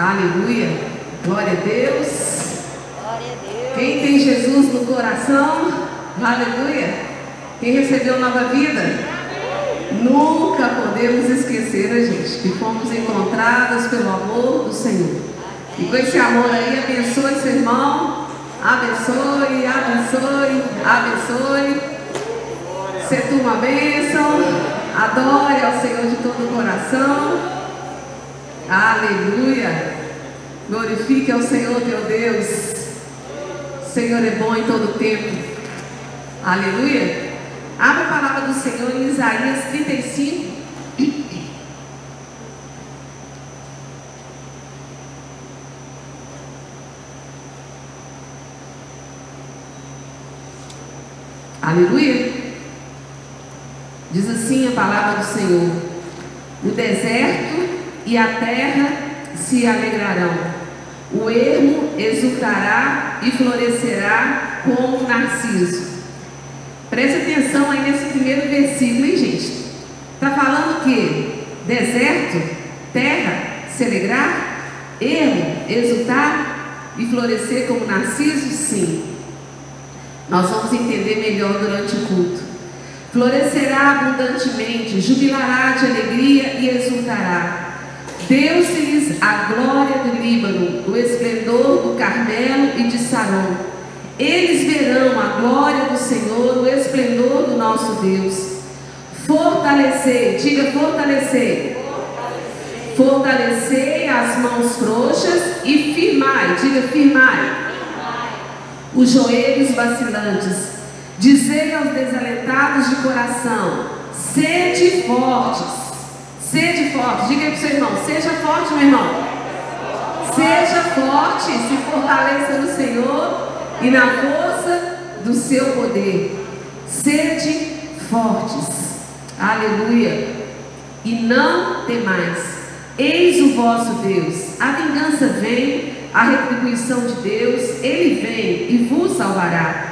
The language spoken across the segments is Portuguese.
Aleluia. Glória a Deus. Glória a Deus. Quem tem Jesus no coração, aleluia. Quem recebeu nova vida, nunca podemos esquecer, né, gente, que fomos encontrados pelo amor do Senhor. E com esse amor aí, abençoe seu irmão, abençoe, abençoe, abençoe. Seja uma bênção, adore ao Senhor de todo o coração. Aleluia. Glorifique ao Senhor teu Deus. O Senhor é bom em todo tempo. Aleluia. Abra a palavra do Senhor em Isaías 35. Aleluia. Diz assim a palavra do Senhor: O deserto e a terra se alegrarão, o ermo exultará e florescerá como narciso. Preste atenção aí nesse primeiro versículo, hein, gente? Está falando que deserto, terra, se alegrar, ermo, exultar e florescer como narciso? Sim. Nós vamos entender melhor durante o culto. Florescerá abundantemente, jubilará de alegria e exultará. Deu-se-lhes a glória do Líbano, o esplendor do Carmelo e de Saron. Eles verão a glória do Senhor, o esplendor do nosso Deus. Fortalecei, diga fortalecer. Fortalecei as mãos frouxas e firmai, diga firmai. Os joelhos vacilantes. Dizei aos desalentados de coração: sede fortes. Sede forte. Diga aí para o seu irmão: seja forte, meu irmão. Seja forte, se fortaleça no Senhor e na força do seu poder. Sede fortes. Aleluia. E não temais. Eis o vosso Deus. A vingança vem, a retribuição de Deus, ele vem e vos salvará.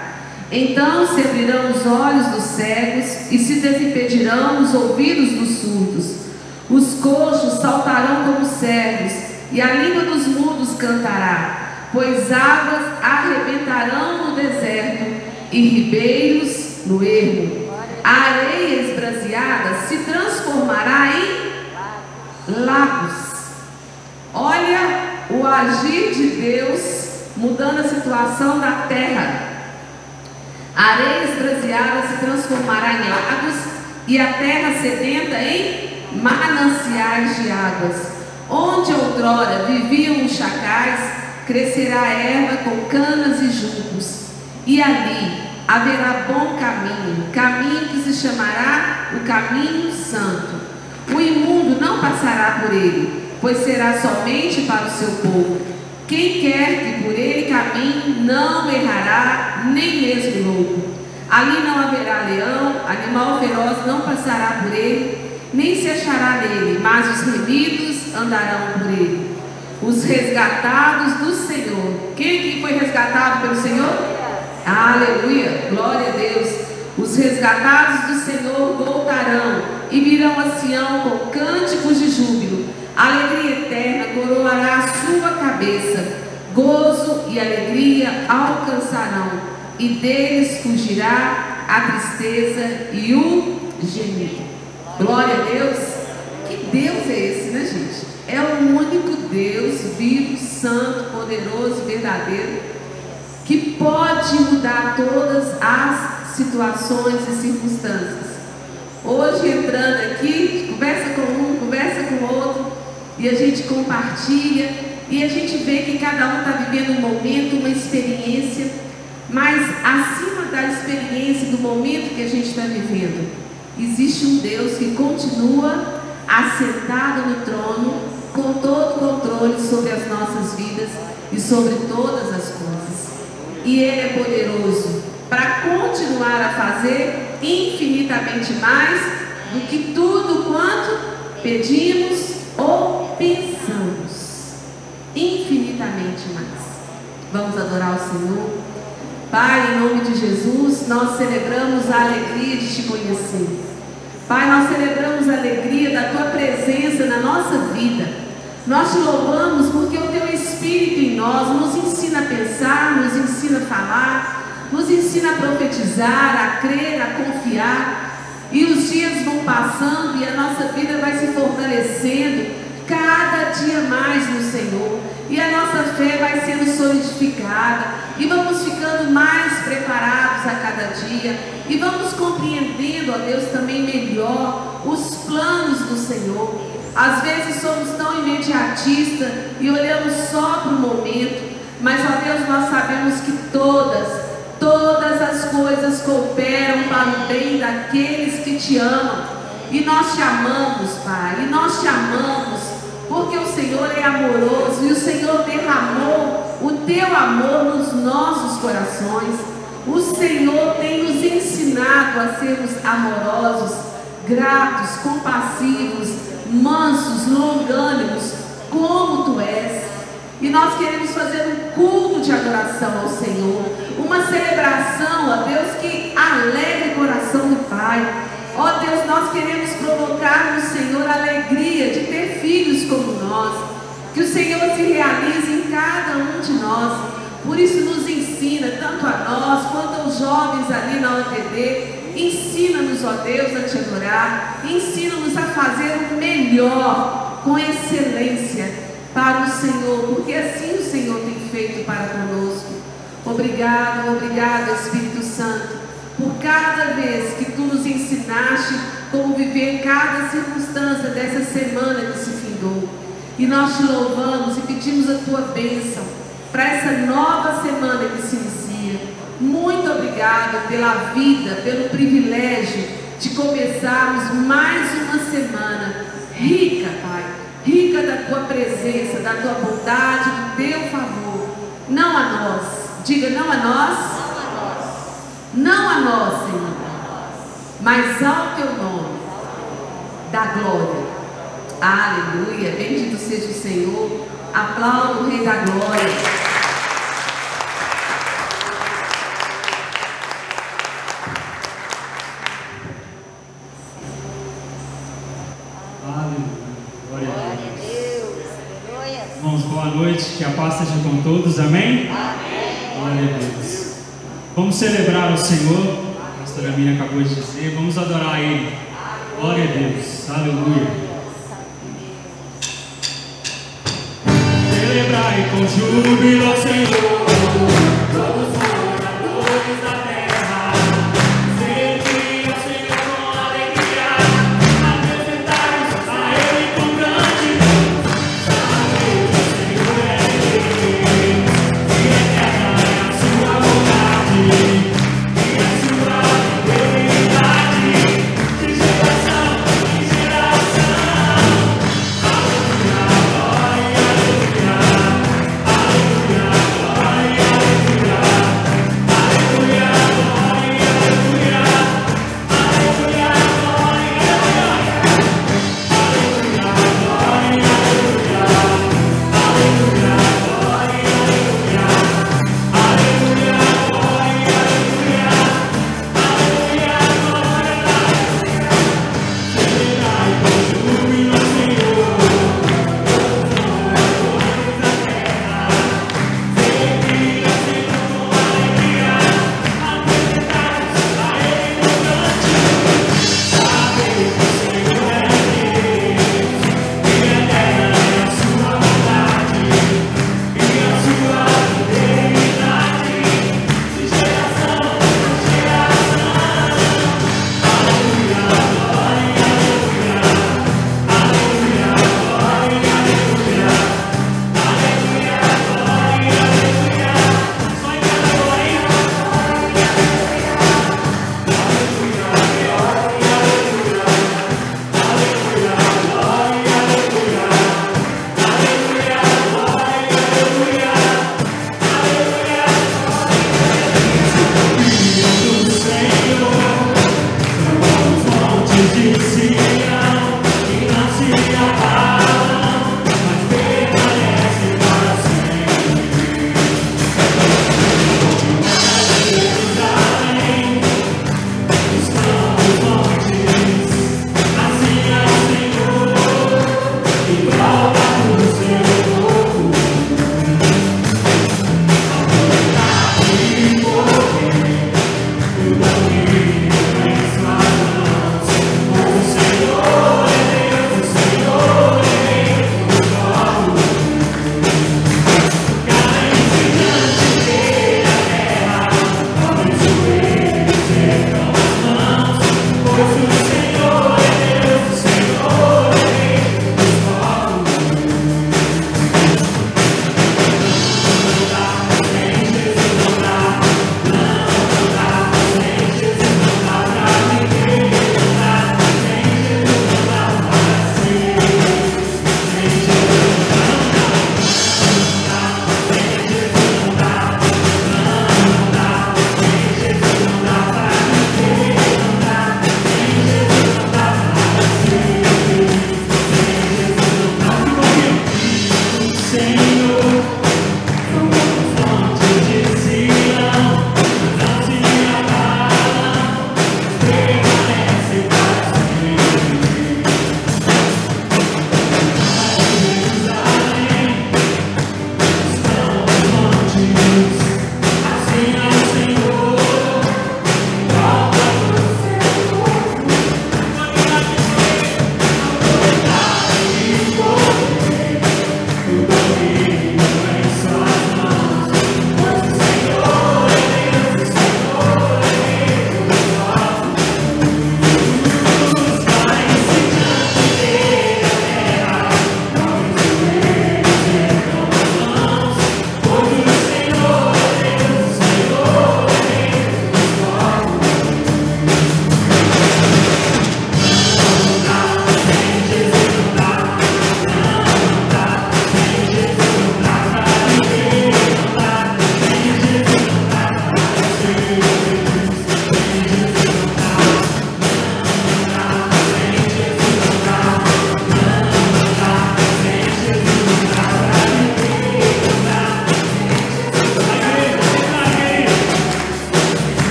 Então se abrirão os olhos dos cegos e se desimpedirão os ouvidos dos surdos. Os coxos saltarão como servos e a língua dos mudos cantará, pois águas arrebentarão no deserto e ribeiros no ermo. A areia esbraseada se transformará em lagos. Olha o agir de Deus mudando a situação da terra. A areia esbraseada se transformará em lagos e a terra sedenta em mananciais de águas. Onde outrora viviam os chacais, crescerá a erva com canas e juncos. E ali haverá bom caminho, caminho que se chamará o caminho santo. O imundo não passará por ele, pois será somente para o seu povo. Quem quer que por ele caminhe não errará, nem mesmo louco. Ali não haverá leão, animal feroz não passará por ele, nem se achará nele, mas os remidos andarão por ele. Os resgatados do Senhor. Quem que foi resgatado pelo Senhor? Aleluia, glória a Deus. Os resgatados do Senhor voltarão e virão a Sião com cânticos de júbilo. Alegria eterna coroará a sua cabeça. Gozo e alegria alcançarão, e deles fugirá a tristeza e o gemido. Glória a Deus. Que Deus é esse, né, gente? É o único Deus vivo, santo, poderoso, verdadeiro, que pode mudar todas as situações e circunstâncias. Hoje entrando aqui, conversa com um, conversa com o outro, e a gente compartilha, e a gente vê que cada um está vivendo um momento, uma experiência, mas acima da experiência, do momento que a gente está vivendo, existe um Deus que continua assentado no trono, com todo o controle sobre as nossas vidas e sobre todas as coisas. E Ele é poderoso para continuar a fazer infinitamente mais do que tudo quanto pedimos ou pensamos. Infinitamente mais. Vamos adorar o Senhor. Pai, em nome de Jesus, nós celebramos a alegria de te conhecer. Pai, nós celebramos a alegria da tua presença na nossa vida. Nós te louvamos porque o teu Espírito em nós nos ensina a pensar, nos ensina a falar, nos ensina a profetizar, a crer, a confiar. E os dias vão passando e a nossa vida vai se fortalecendo cada dia mais no Senhor. E a nossa fé vai sendo solidificada. E vamos ficando mais preparados a cada dia. E vamos compreendendo, ó Deus, também melhor os planos do Senhor. Às vezes somos tão imediatistas e olhamos só para o momento. Mas, ó Deus, nós sabemos que todas, todas as coisas cooperam para o bem daqueles que te amam. E nós te amamos, Pai, e nós te amamos, porque o Senhor é amoroso e o Senhor derramou o teu amor nos nossos corações. O Senhor tem nos ensinado a sermos amorosos, gratos, compassivos, mansos, longânimos, como tu és. E nós queremos fazer um culto de adoração ao Senhor, uma celebração, ó Deus, que alegre o coração do Pai. Ó Deus, nós queremos provocar no Senhor a alegria de ter filhos como nós. Que o Senhor se realize em cada um de nós. Por isso nos ensina, tanto a nós quanto aos jovens ali na OTD. Ensina-nos, ó Deus, a te adorar. Ensina-nos a fazer o melhor, com excelência, para o Senhor. Porque assim o Senhor tem feito para conosco. Obrigado, obrigado, Espírito Santo por cada vez que tu nos ensinaste como viver cada circunstância dessa semana que se E nós te louvamos e pedimos a tua bênção para essa nova semana que se inicia. Muito obrigado pela vida, pelo privilégio de começarmos mais uma semana rica, Pai, rica da tua presença, da tua bondade, do teu favor. Não a nós, diga não a nós não a nós, Senhor, mas ao teu nome, da glória. Aleluia. Bendito seja o Senhor. Aplauda o Rei da Glória. Glória a Deus. Aleluia. Irmãos, boa noite. Que a paz seja com todos. Amém? Amém. Glória a Deus. Vamos celebrar o Senhor. A pastora Miriam acabou de dizer. Vamos adorar Ele. Glória a Deus. Aleluia. Com júbilo ao Senhor.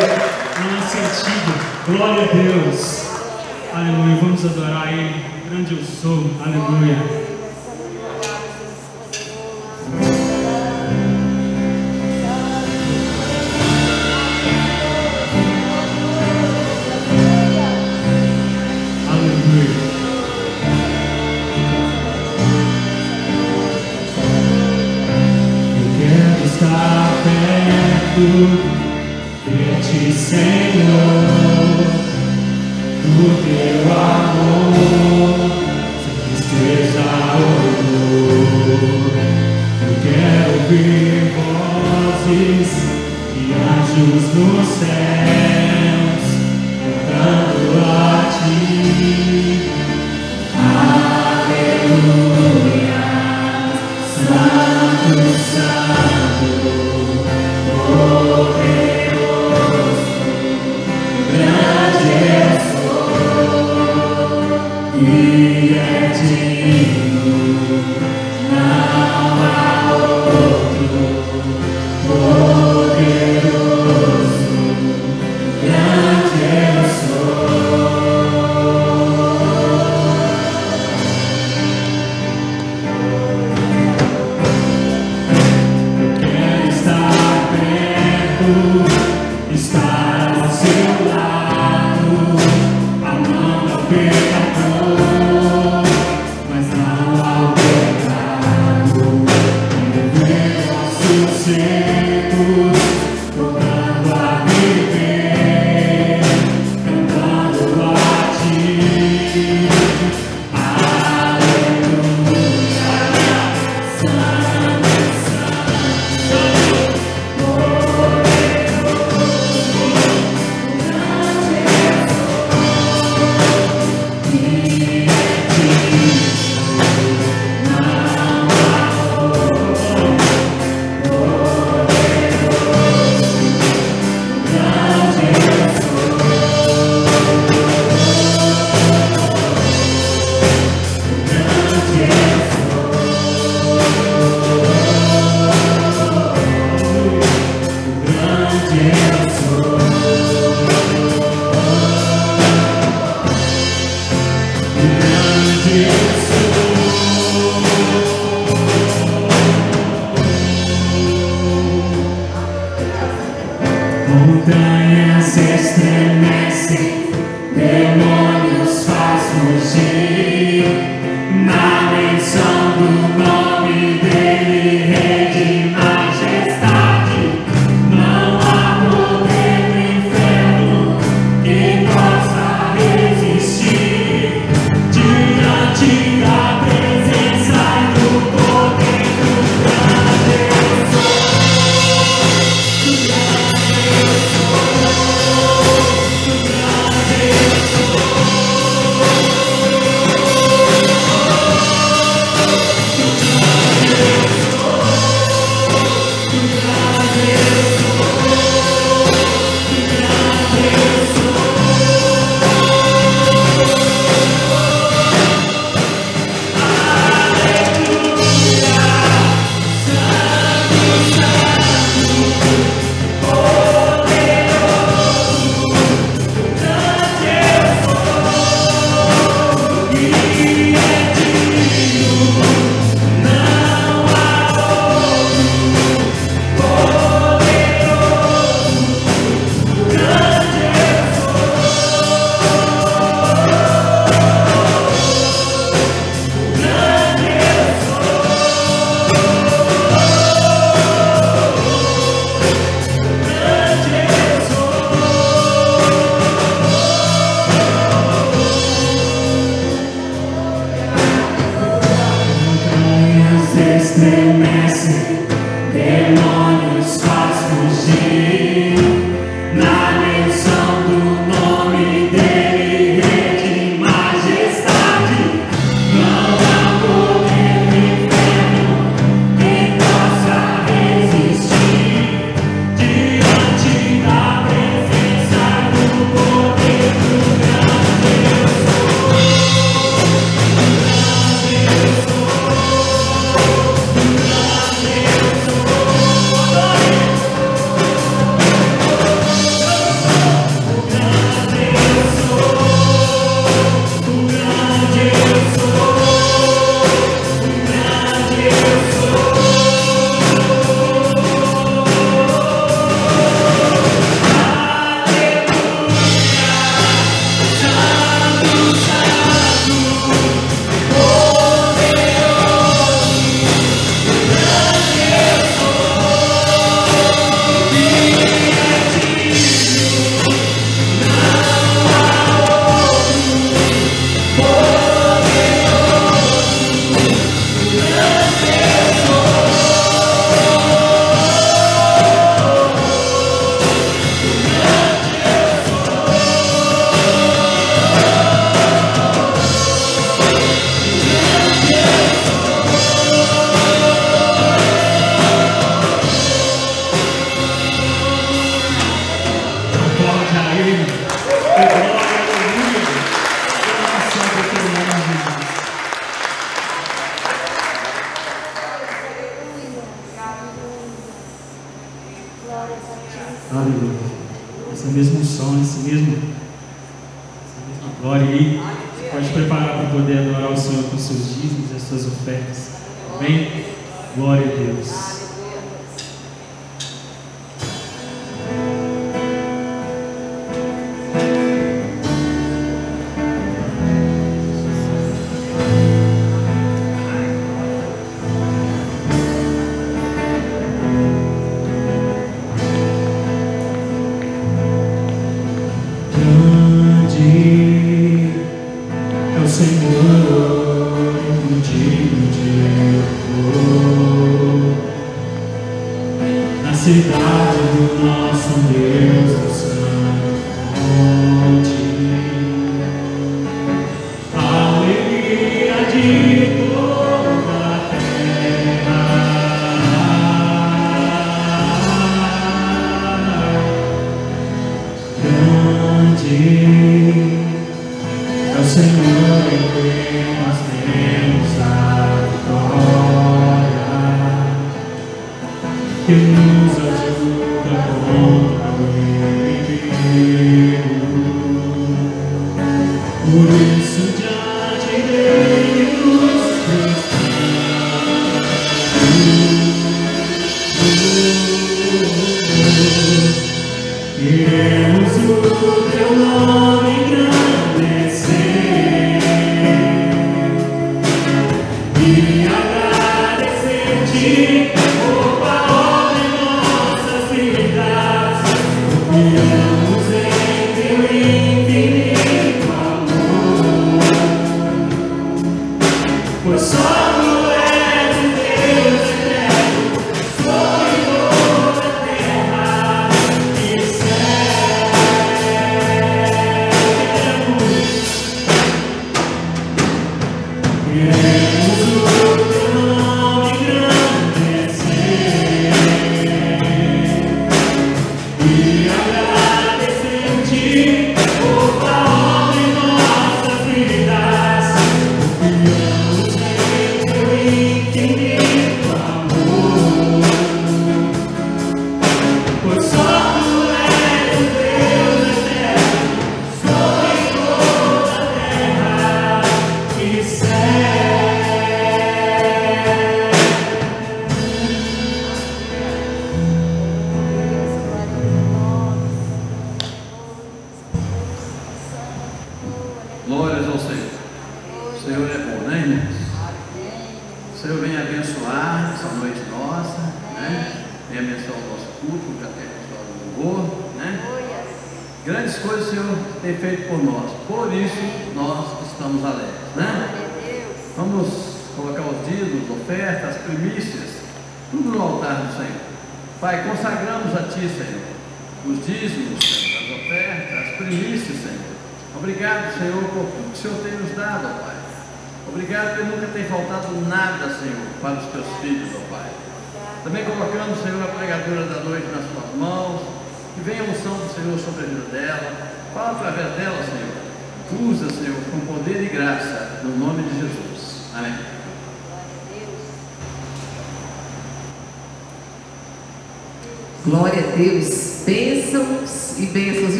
não há sentido. Glória a Deus. Aleluia. Vamos adorar Ele. Grande eu sou. Aleluia. seus dízimos e as suas ofertas. Amém? Glória a Deus.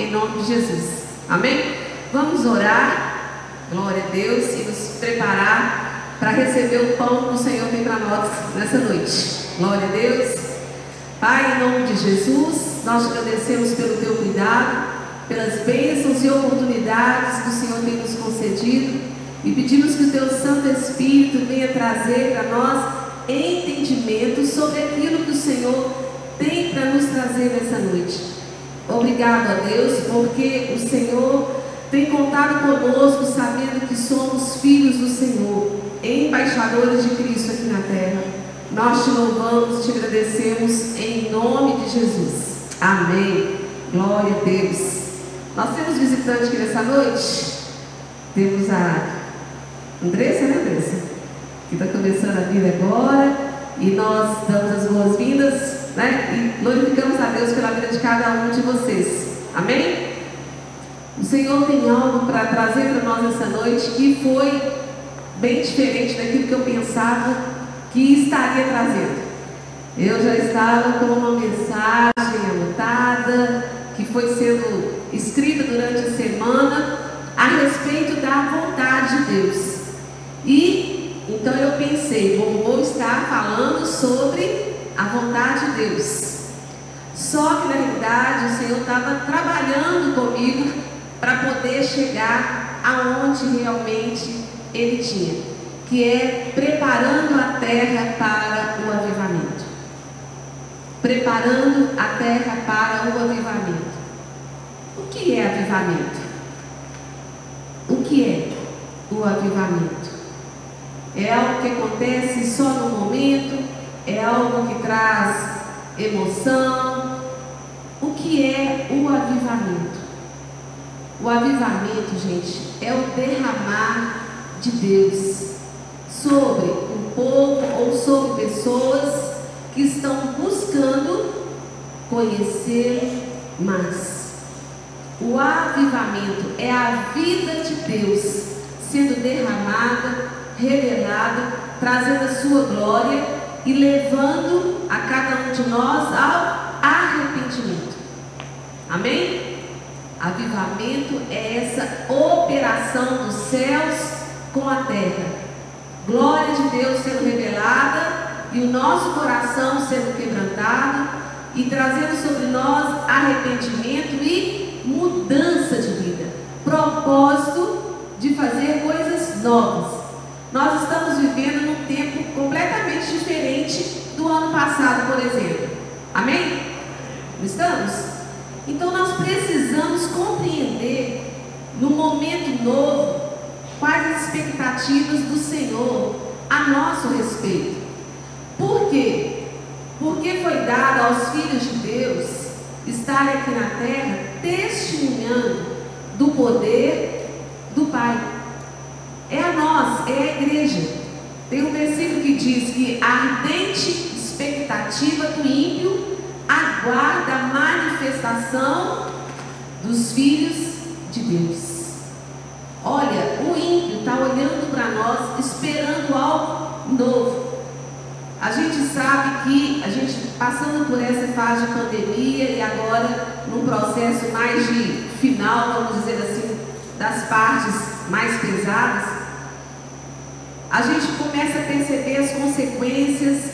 em nome de Jesus. Amém? Vamos orar, glória a Deus, e nos preparar para receber o pão que o Senhor tem para nós nessa noite. Glória a Deus. Pai, em nome de Jesus, nós te agradecemos pelo teu cuidado, pelas bênçãos e oportunidades que o Senhor tem nos concedido e pedimos que o teu Santo Espírito venha trazer para nós entendimento sobre aquilo que o Senhor tem para nos trazer nessa noite. Obrigado a Deus, porque o Senhor tem contado conosco, sabendo que somos filhos do Senhor, embaixadores de Cristo aqui na terra. Nós te louvamos, te agradecemos em nome de Jesus. Amém. Glória a Deus. Nós temos visitante aqui nessa noite. Temos a Andressa, né, Andressa? Que está começando a vir agora. E nós damos as boas-vindas né? E glorificamos a Deus pela vida de cada um de vocês. Amém? O Senhor tem algo para trazer para nós essa noite que foi bem diferente daquilo que eu pensava que estaria trazendo. Eu já estava com uma mensagem anotada, que foi sendo escrita durante a semana, a respeito da vontade de Deus. E então eu pensei, vou estar falando sobre a vontade de Deus. Só que na realidade o Senhor estava trabalhando comigo para poder chegar aonde realmente Ele tinha, que é preparando a terra para o avivamento preparando a terra para o avivamento. O que é avivamento? O que é o avivamento? É algo que acontece só no momento? É algo que traz emoção? O que é o avivamento? O avivamento, gente, é o derramar de Deus sobre um povo ou sobre pessoas que estão buscando conhecer mais. O avivamento é a vida de Deus sendo derramada, revelada, trazendo a sua glória e levando a cada um de nós ao arrependimento. Amém? Avivamento é essa operação dos céus com a terra. Glória de Deus sendo revelada e o nosso coração sendo quebrantado e trazendo sobre nós arrependimento e mudança de vida, propósito de fazer coisas novas. Nós estamos vivendo num tempo completamente diferente do ano passado, por exemplo. Amém? Estamos? Então nós precisamos compreender no momento novo quais as expectativas do Senhor a nosso respeito. Por quê? Porque foi dado aos filhos de Deus estarem aqui na terra testemunhando do poder do Pai. É a nós, é a igreja. Tem um versículo que diz que a ardente expectativa do ímpio aguarda a manifestação dos filhos de Deus. Olha, o ímpio está olhando para nós, esperando algo novo. A gente sabe que a gente passando por essa fase de pandemia e agora num processo mais de final, vamos dizer assim, das partes mais pesadas, a gente começa a perceber as consequências.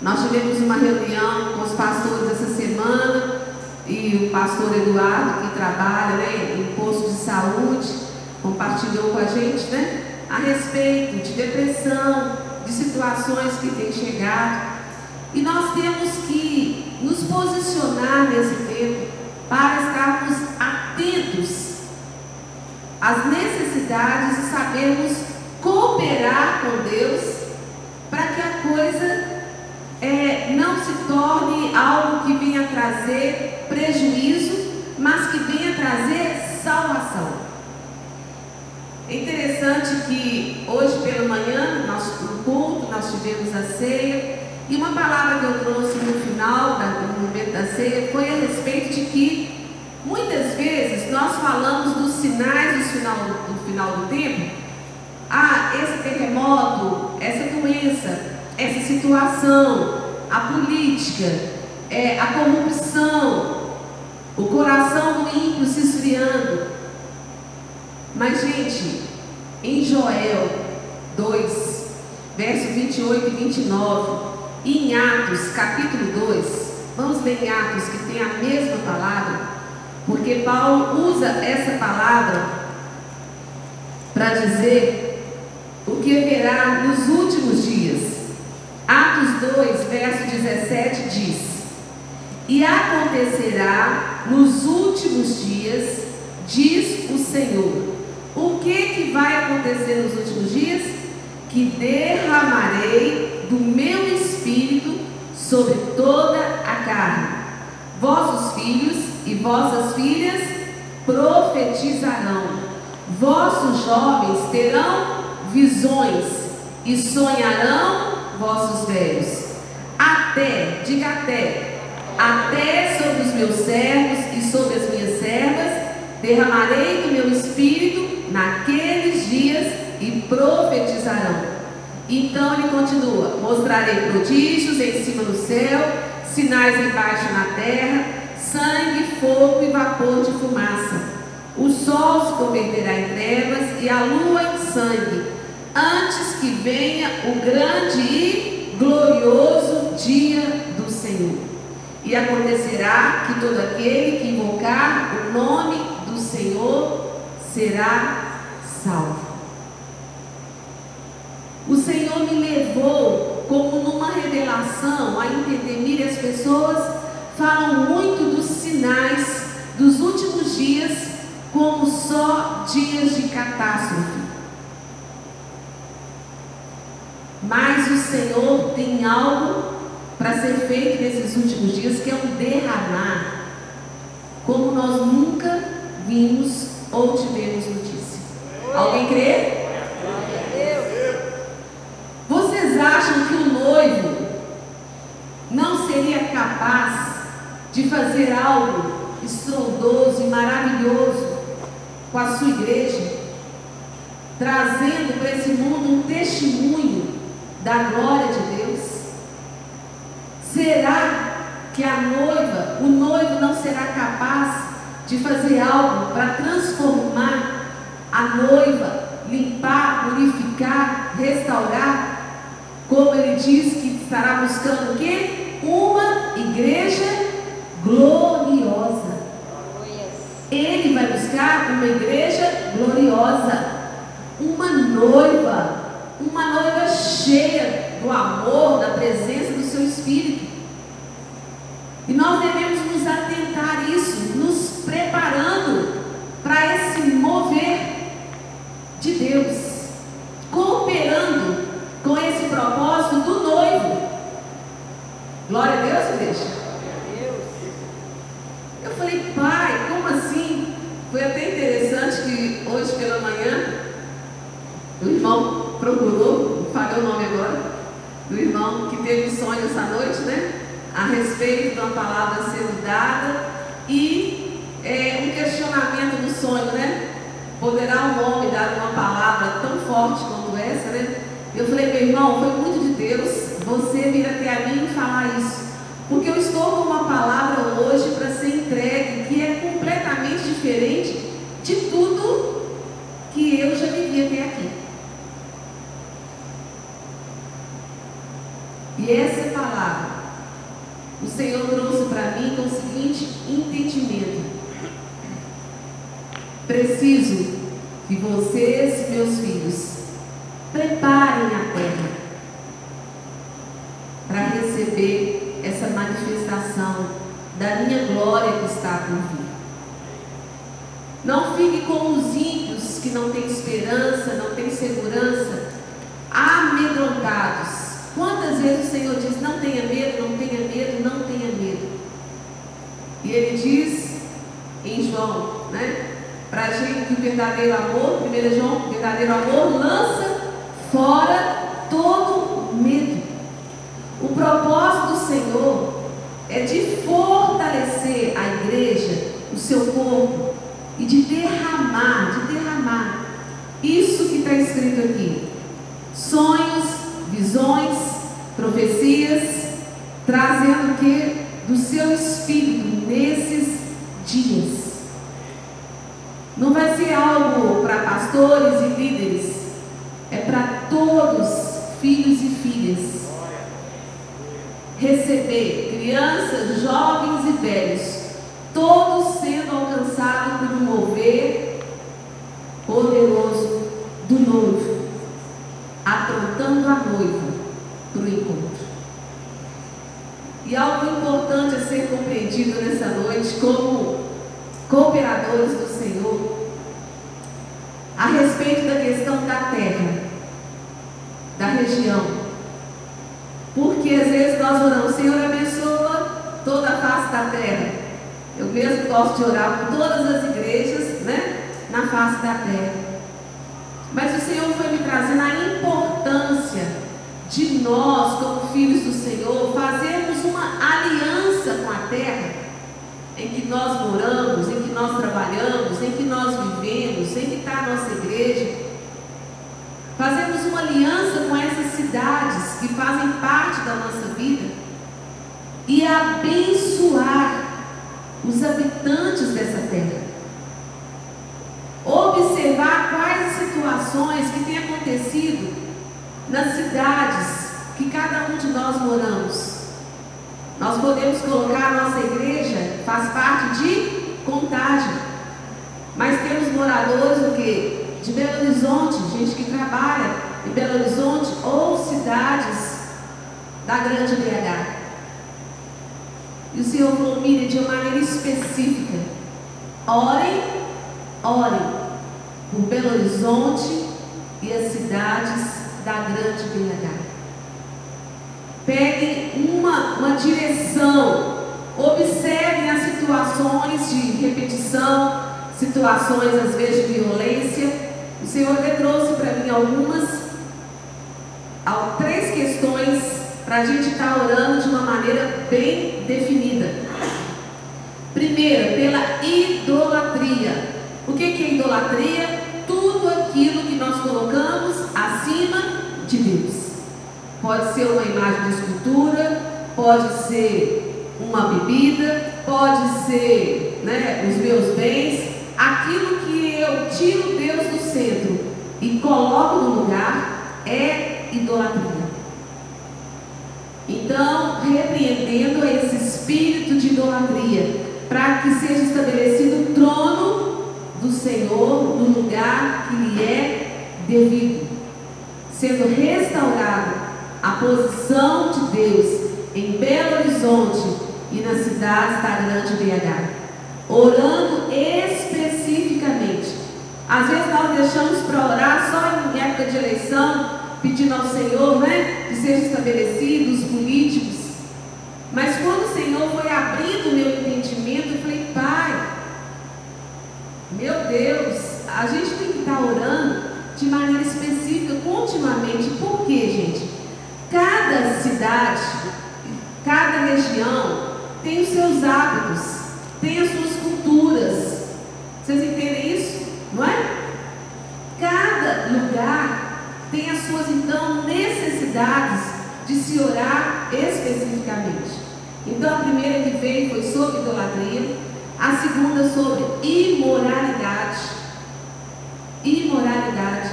Nós tivemos uma reunião com os pastores essa semana e o pastor Eduardo, que trabalha né, em posto de saúde, compartilhou com a gente né, a respeito de depressão, de situações que têm chegado. E nós temos que nos posicionar nesse tempo para estarmos atentos às necessidades e sabermos cooperar com Deus para que a coisa é, não se torne algo que venha trazer prejuízo, mas que venha trazer salvação. É interessante que hoje pela manhã, no culto, nós tivemos a ceia, e uma palavra que eu trouxe no final, no momento da ceia, foi a respeito de que muitas vezes nós falamos dos sinais do final, do final do tempo. Essa doença, essa situação, a política, é, a corrupção, o coração do ímpio se esfriando. Mas, gente, em Joel 2, verso 28 e 29, e em Atos, capítulo 2, vamos ler em Atos que tem a mesma palavra, porque Paulo usa essa palavra para dizer o que haverá nos últimos dias. Atos 2, verso 17 diz: E acontecerá nos últimos dias, diz o Senhor, o que, que vai acontecer nos últimos dias? Que derramarei do meu espírito sobre toda a carne. Vossos filhos e vossas filhas profetizarão. Vossos jovens terão visões e sonharão vossos velhos. Até, diga até, até sobre os meus servos e sobre as minhas servas derramarei do meu espírito naqueles dias e profetizarão. Então ele continua: mostrarei prodígios em cima do céu, sinais embaixo na terra, sangue, fogo e vapor de fumaça. O sol se converterá em trevas e a lua em sangue, antes que venha o grande e glorioso dia do Senhor. E acontecerá que todo aquele que invocar o nome do Senhor será salvo. O Senhor me levou como numa revelação a entender, mire, as pessoas falam muito dos sinais dos últimos dias como só dias de catástrofe. Mas o Senhor tem algo para ser feito nesses últimos dias que é um derramar, como nós nunca vimos ou tivemos notícia. Alguém crê? Vocês acham que o noivo não seria capaz de fazer algo estrondoso e maravilhoso com a sua igreja, trazendo para esse mundo um testemunho da glória de Deus? Será que a noiva, o noivo não será capaz de fazer algo para transformar a noiva, limpar, purificar, restaurar? Como ele diz que estará buscando o quê? Uma igreja gloriosa. Ele vai buscar uma igreja gloriosa, uma noiva, uma noiva cheia do amor, da presença do seu Espírito. E nós devemos nos atentar a isso, nos preparando para esse mover de Deus, cooperando com esse propósito do noivo. Glória a Deus, igreja. Eu falei, pai, como assim? Foi até interessante que hoje pela manhã o irmão procurou, falei o nome agora, do irmão que teve sonho essa noite, né? A respeito de uma palavra sendo dada e é, um questionamento do sonho, né? Poderá um homem dar uma palavra tão forte quanto essa, né? Eu falei, meu irmão, foi muito de Deus você vir até a mim e falar isso. Porque eu estou com uma palavra hoje para ser entregue que é completamente diferente de tudo que eu já vivi até aqui. E essa palavra, o Senhor trouxe para mim com o seguinte entendimento: preciso que vocês, meus filhos, preparem a terra para receber essa manifestação da minha glória que está por vir. Não fique como os ímpios que não têm esperança, não têm segurança, amedrontados. Quantas vezes o Senhor diz: não tenha medo, não tenha medo, não tenha medo. E Ele diz em João, né? Para a gente que o verdadeiro amor, 1 João, verdadeiro amor lança fora todo medo. O propósito do Senhor é de fortalecer a igreja, o seu corpo, e de derramar, de derramar. Isso que está escrito aqui. Sonhos, visões, profecias, trazendo o que? Do seu espírito nesses dias. Não vai ser algo para pastores e líderes, é para todos, filhos e filhas. Receber crianças, jovens e velhos, todos sendo alcançados por um mover poderoso do noivo, aprontando a noiva para o encontro. E algo importante a ser compreendido nessa noite, como cooperadores do Senhor, a respeito da questão da terra, da região. Porque às vezes nós oramos, Senhor abençoa toda a face da terra. Eu mesmo gosto de orar por todas as igrejas, né? na face da terra. Mas o Senhor foi me trazendo a importância de nós, como filhos do Senhor, fazermos uma aliança com a terra em que nós moramos, em que nós trabalhamos, em que nós vivemos, em que está a nossa igreja. Fazemos uma aliança com essas cidades que fazem parte da nossa vida e abençoar os habitantes dessa terra. Observar quais situações que têm acontecido nas cidades que cada um de nós moramos. Nós podemos colocar a nossa igreja, faz parte de contagem. Mas temos moradores o quê? De Belo Horizonte, gente que trabalha em Belo Horizonte ou cidades da grande BH. E o Senhor falou, Miriam, de uma maneira específica. Orem, orem por Belo Horizonte e as cidades da grande BH. Peguem uma, uma direção, observem as situações de repetição, situações às vezes de violência. O Senhor me trouxe para mim algumas, três questões para a gente estar tá orando de uma maneira bem definida. Primeiro, pela idolatria. O que, que é idolatria? Tudo aquilo que nós colocamos acima de Deus. Pode ser uma imagem de escultura, pode ser uma bebida, pode ser né, os meus bens, aquilo que eu tiro Deus do centro e coloco no lugar é idolatria. Então, repreendendo esse espírito de idolatria, para que seja estabelecido o trono do Senhor no lugar que lhe é devido, sendo restaurado a posição de Deus em Belo Horizonte e nas cidades da grande BH, orando especificamente. Às vezes nós deixamos para orar só em época de eleição, pedindo ao Senhor, né, que sejam estabelecidos políticos. Mas quando o Senhor foi abrindo o meu entendimento, eu falei, Pai, meu Deus, a gente tem que estar orando de maneira específica, continuamente. Por quê, gente? Cada cidade, cada região tem os seus hábitos, tem as suas culturas. Vocês entendem isso? Não é? Cada lugar tem as suas então necessidades de se orar especificamente. Então a primeira que veio foi sobre idolatria, a segunda sobre imoralidade. Imoralidade.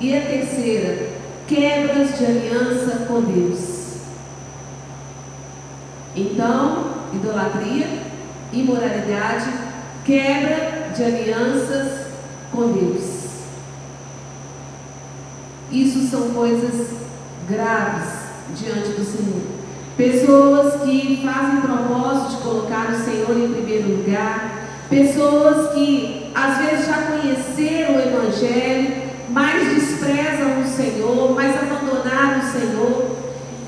E a terceira, quebras de aliança com Deus. Então, idolatria, imoralidade, quebra de alianças com Deus. Isso são coisas graves diante do Senhor. Pessoas que fazem propósito de colocar o Senhor em primeiro lugar, pessoas que às vezes já conheceram o Evangelho, mas desprezam o Senhor, mas abandonaram o Senhor.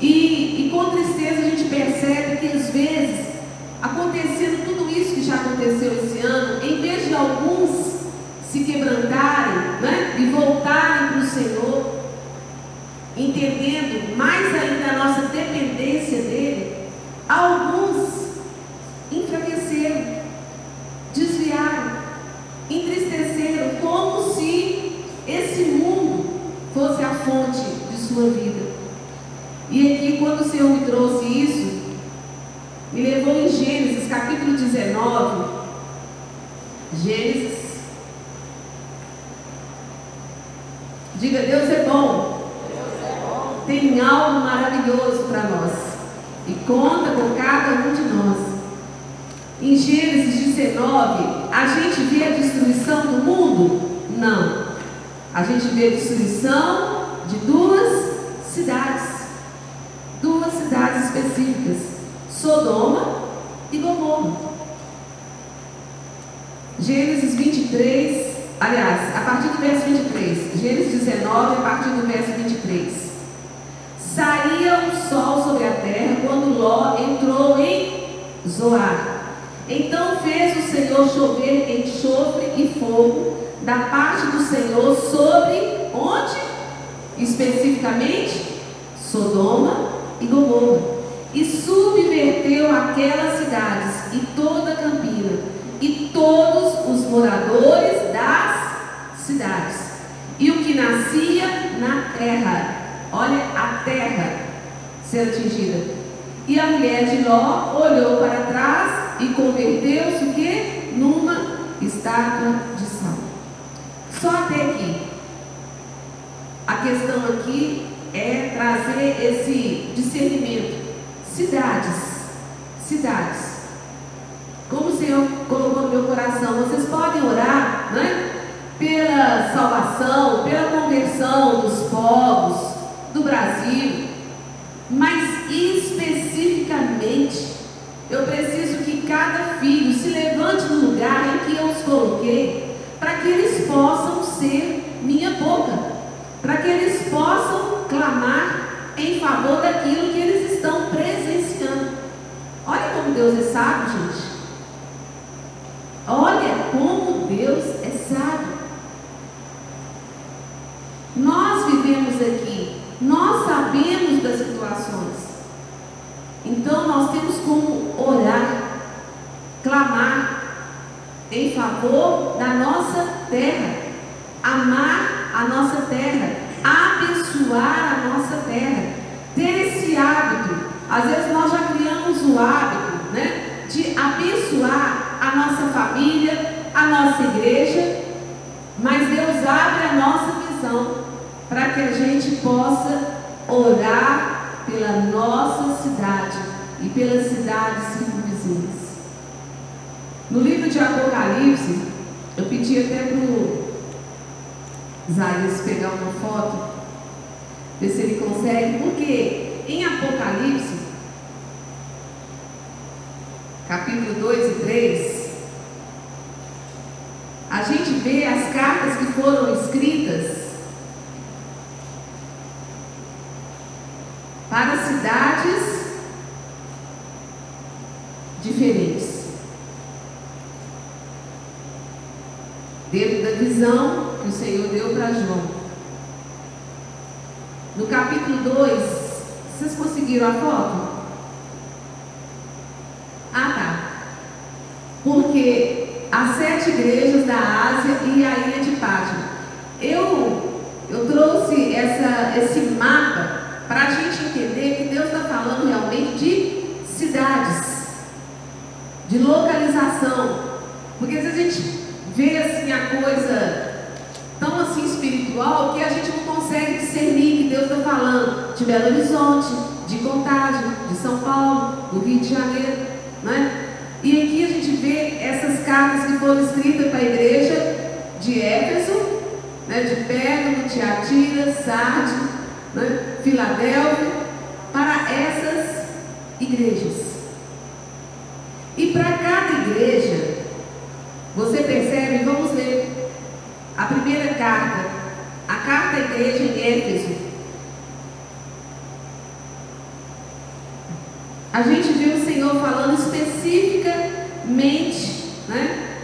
E, e com tristeza a gente percebe que às vezes, acontecendo tudo isso que já aconteceu esse ano, em vez de alguns se quebrantarem né, e voltarem para o Senhor, entendendo mais ainda a nossa dependência dele, alguns enfraqueceram, desviaram, entristeceram, como se esse mundo fosse a fonte de sua vida. Quando o Senhor me trouxe isso, me levou em Gênesis capítulo 19. Gênesis Diga, Deus é bom. Tem algo maravilhoso para nós. E conta com cada um de nós. Em Gênesis 19, a gente vê a destruição do mundo? Não. A gente vê a destruição de duas cidades. Duas cidades Sodoma e Gomorra. Gênesis 23, Aliás, a partir do verso 23, Gênesis 19, a partir do verso 23. Saía o sol sobre a terra quando Ló entrou em Zoar. Então fez o Senhor chover enxofre e fogo da parte do Senhor sobre onde? Especificamente Sodoma e Gomorra. E subverteu aquelas cidades e toda a campina e todos os moradores das cidades e o que nascia na terra. Olha a terra ser atingida. E a mulher de Ló olhou para trás e converteu-se o quê? Numa estátua de sal. Só até aqui. A questão aqui é trazer esse discernimento. Cidades. Cidades. Como o Senhor colocou no meu coração, vocês podem orar, né? Pela salvação, pela conversão dos povos do Brasil, mas especificamente, eu preciso que cada filho se levante no lugar em que eu os coloquei, para que eles possam ser minha boca, para que eles possam clamar em favor daquilo que eles estão presenciando. Olha como Deus é sábio, gente. Olha como Deus é sábio. Nós vivemos aqui, nós sabemos das situações. Então nós temos como orar, clamar em favor da nossa terra, amar a nossa terra, abençoar a nossa terra, ter esse hábito. Às vezes nós já criamos o hábito, né, de abençoar a nossa família, a nossa igreja, mas Deus abre a nossa visão para que a gente possa orar pela nossa cidade e pelas cidades circunvizinhas. No livro de Apocalipse, eu pedi até para o Isaías pegar uma foto, ver se ele consegue, porque em Apocalipse, capítulo 2 e 3, a gente vê as cartas que foram escritas para cidades diferentes. Dentro da visão que o Senhor deu para João. No capítulo 2, vocês conseguiram a foto? Ah, tá. Porque as sete igrejas da Ásia e a ilha de Pátimo. Eu, eu trouxe essa, esse mapa para a gente entender que Deus está falando realmente de cidades, de localização. Porque às vezes a gente vê assim a coisa tão assim espiritual que a gente não consegue discernir que Deus está falando de Belo Horizonte, de Contagem, de São Paulo, do Rio de Janeiro, né? E aqui a gente vê essas cartas que foram escritas para a igreja de Éfeso, né, de Pérgamo, Tiatira, Sardes, né, Filadélfia, para essas igrejas. E para cada igreja, você percebe, vamos ler a primeira carta, a carta à igreja em Éfeso. A gente vê o Senhor falando especificamente, né,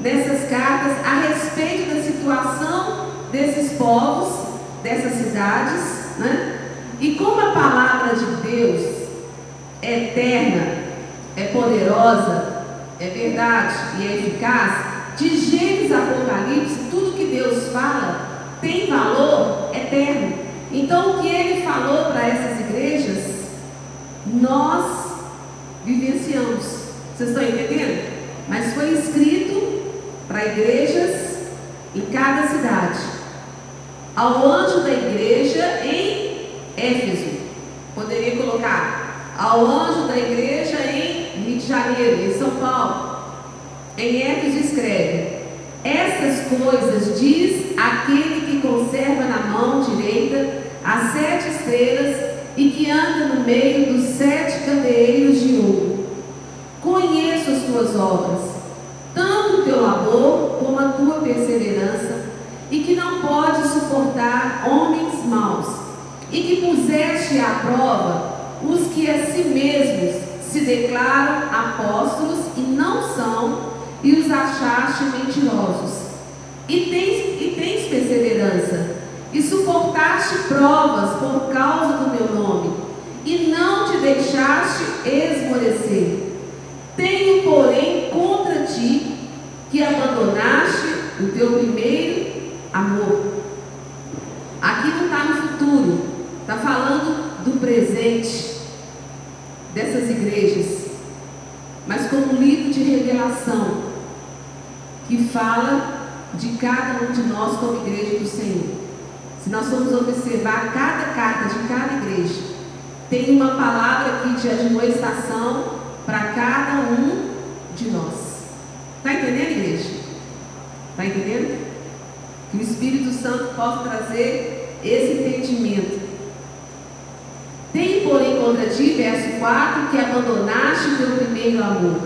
nessas cartas a respeito da situação desses povos dessas cidades, né? E como a palavra de Deus é eterna, é poderosa, é verdade e é eficaz, de Gênesis a Apocalipse, tudo que Deus fala tem valor eterno. Então, o que ele falou para essas igrejas, nós vivenciamos. Vocês estão entendendo? Mas foi escrito para igrejas em cada cidade ao anjo da igreja em Éfeso. Poderia colocar ao anjo da igreja em Rio de Janeiro, em São Paulo. Em Éfeso escreve: Essas coisas diz aquele que conserva na mão direita as sete estrelas e que anda no meio dos sete candeeiros de ouro. As tuas obras, tanto o teu labor como a tua perseverança e que não pode suportar homens maus, e que puseste à prova os que a si mesmos se declaram apóstolos e não são, e os achaste mentirosos, e tens, e tens perseverança, e suportaste provas por causa do meu nome, e não te deixaste esmorecer. Tenho, porém, contra ti que abandonaste o teu primeiro amor. Aqui não está no futuro, está falando do presente dessas igrejas, mas como um livro de revelação que fala de cada um de nós como igreja do Senhor. Se nós formos observar cada carta de cada igreja, tem uma palavra aqui de admoestação para cada um de nós. Está entendendo, igreja? Está entendendo? Que o Espírito Santo possa trazer esse entendimento. Tem, porém, contra ti, verso 4, que abandonaste o teu primeiro amor.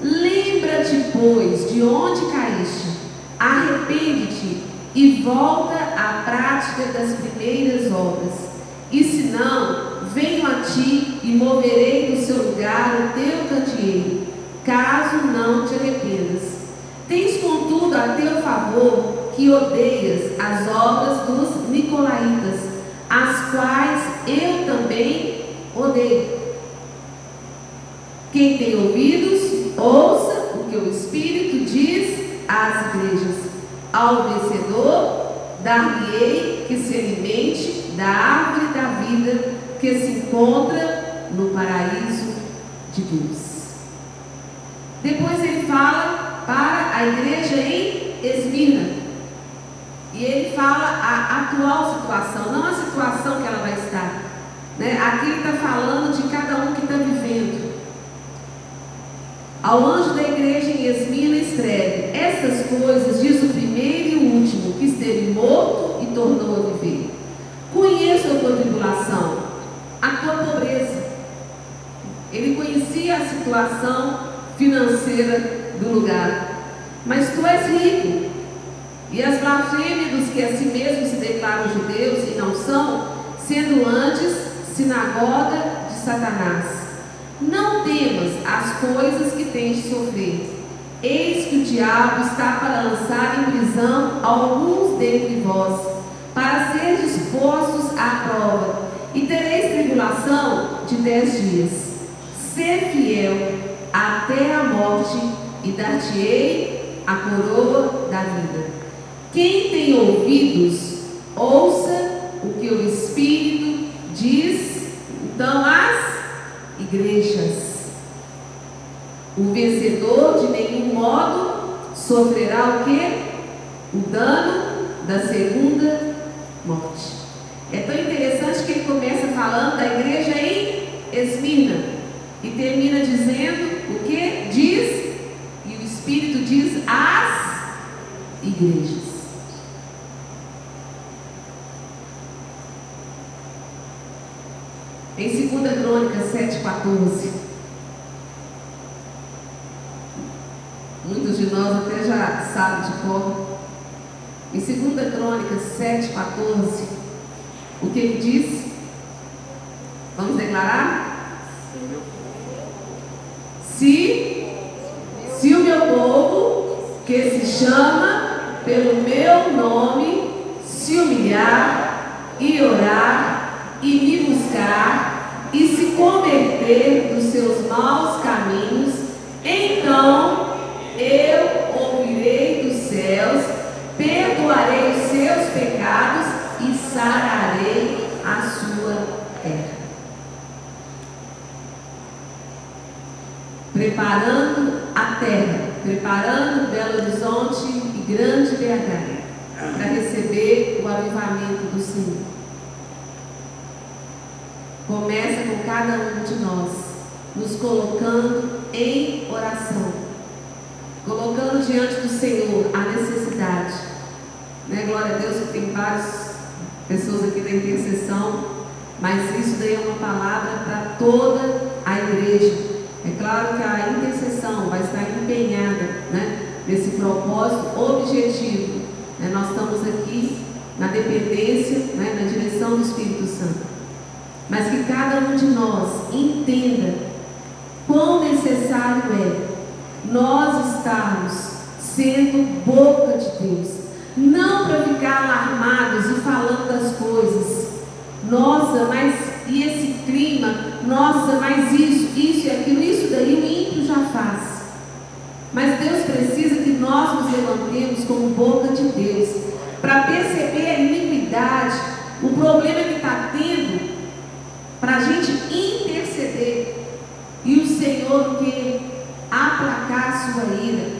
Lembra-te, pois, de onde caíste arrepende-te e volta à prática das primeiras obras. E se não, venho a ti e moverei do seu lugar o teu candeeiro, caso não te arrependas. Tens, contudo, a teu favor que odeias as obras dos Nicolaítas, as quais eu também odeio. Quem tem ouvidos, ouça o que o Espírito diz às igrejas. Ao vencedor, dar-lhe-ei que se alimente da árvore da vida que se encontra no paraíso de Deus. Depois ele fala para a igreja em Esmirna. E ele fala a atual situação, não a situação que ela vai estar. Né? Aqui ele está falando de cada um que está vivendo. Ao anjo da igreja em Esmina escreve: Estas coisas diz o primeiro e o último, que esteve morto e tornou a viver. Conheço a tua tribulação, a tua pobreza. Ele conhecia a situação financeira do lugar. Mas tu és rico. E as blasfêmias dos que a si mesmos se declaram judeus e não são, sendo antes sinagoga de Satanás. Não temas as coisas que tens de sofrer. Eis que o diabo está para lançar em prisão alguns dentre vós, para ser dispostos à prova, e tereis tribulação de dez dias. Ser fiel até a morte, e dar-te-ei a coroa da vida. Quem tem ouvidos, ouça o que o Espírito diz. Então, as igrejas. O vencedor de nenhum modo sofrerá o que? O dano da segunda morte. É tão interessante que ele começa falando da igreja em Esmirna e termina dizendo o que? Diz, e o Espírito diz as igrejas. Em 2 Crônicas 7,14. Muitos de nós até já sabem de cor. Em 2 Crônicas 7,14, o que ele diz? Vamos declarar? Se, se o meu povo, que se chama pelo meu nome, se humilhar e orar e me buscar e se converter dos seus maus caminhos, então eu ouvirei dos céus, perdoarei os seus pecados sararei a sua terra. Preparando a terra, preparando Belo Horizonte e Grande BH para receber o avivamento do Senhor. Começa com cada um de nós, nos colocando em oração, colocando diante do Senhor a necessidade. Né? Glória a Deus que tem várias pessoas aqui da intercessão, mas isso daí é uma palavra para toda a igreja. É claro que a intercessão vai estar empenhada né, nesse propósito objetivo. Né? Nós estamos aqui na dependência, né, na direção do Espírito Santo mas que cada um de nós entenda quão necessário é nós estarmos sendo boca de Deus, Não para ficar alarmados e falando das coisas. Nossa, mas e esse clima? Nossa, mas isso, isso e aquilo, isso daí o ímpio já faz. Mas Deus precisa que nós nos levantemos como boca de Deus para perceber a iniquidade, o problema que está tendo, para a gente interceder e o Senhor que aplacar a sua ira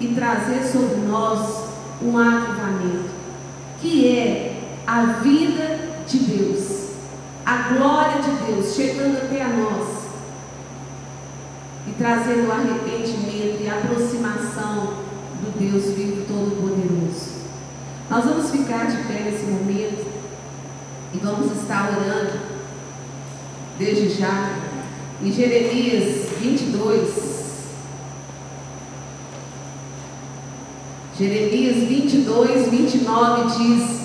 e trazer sobre nós um avivamento, que é a vida de Deus, a glória de Deus chegando até a nós e trazendo arrependimento e aproximação do Deus vivo Todo-Poderoso. Nós vamos ficar de pé nesse momento e vamos estar orando desde já em Jeremias 22. Jeremias 22, 29 diz: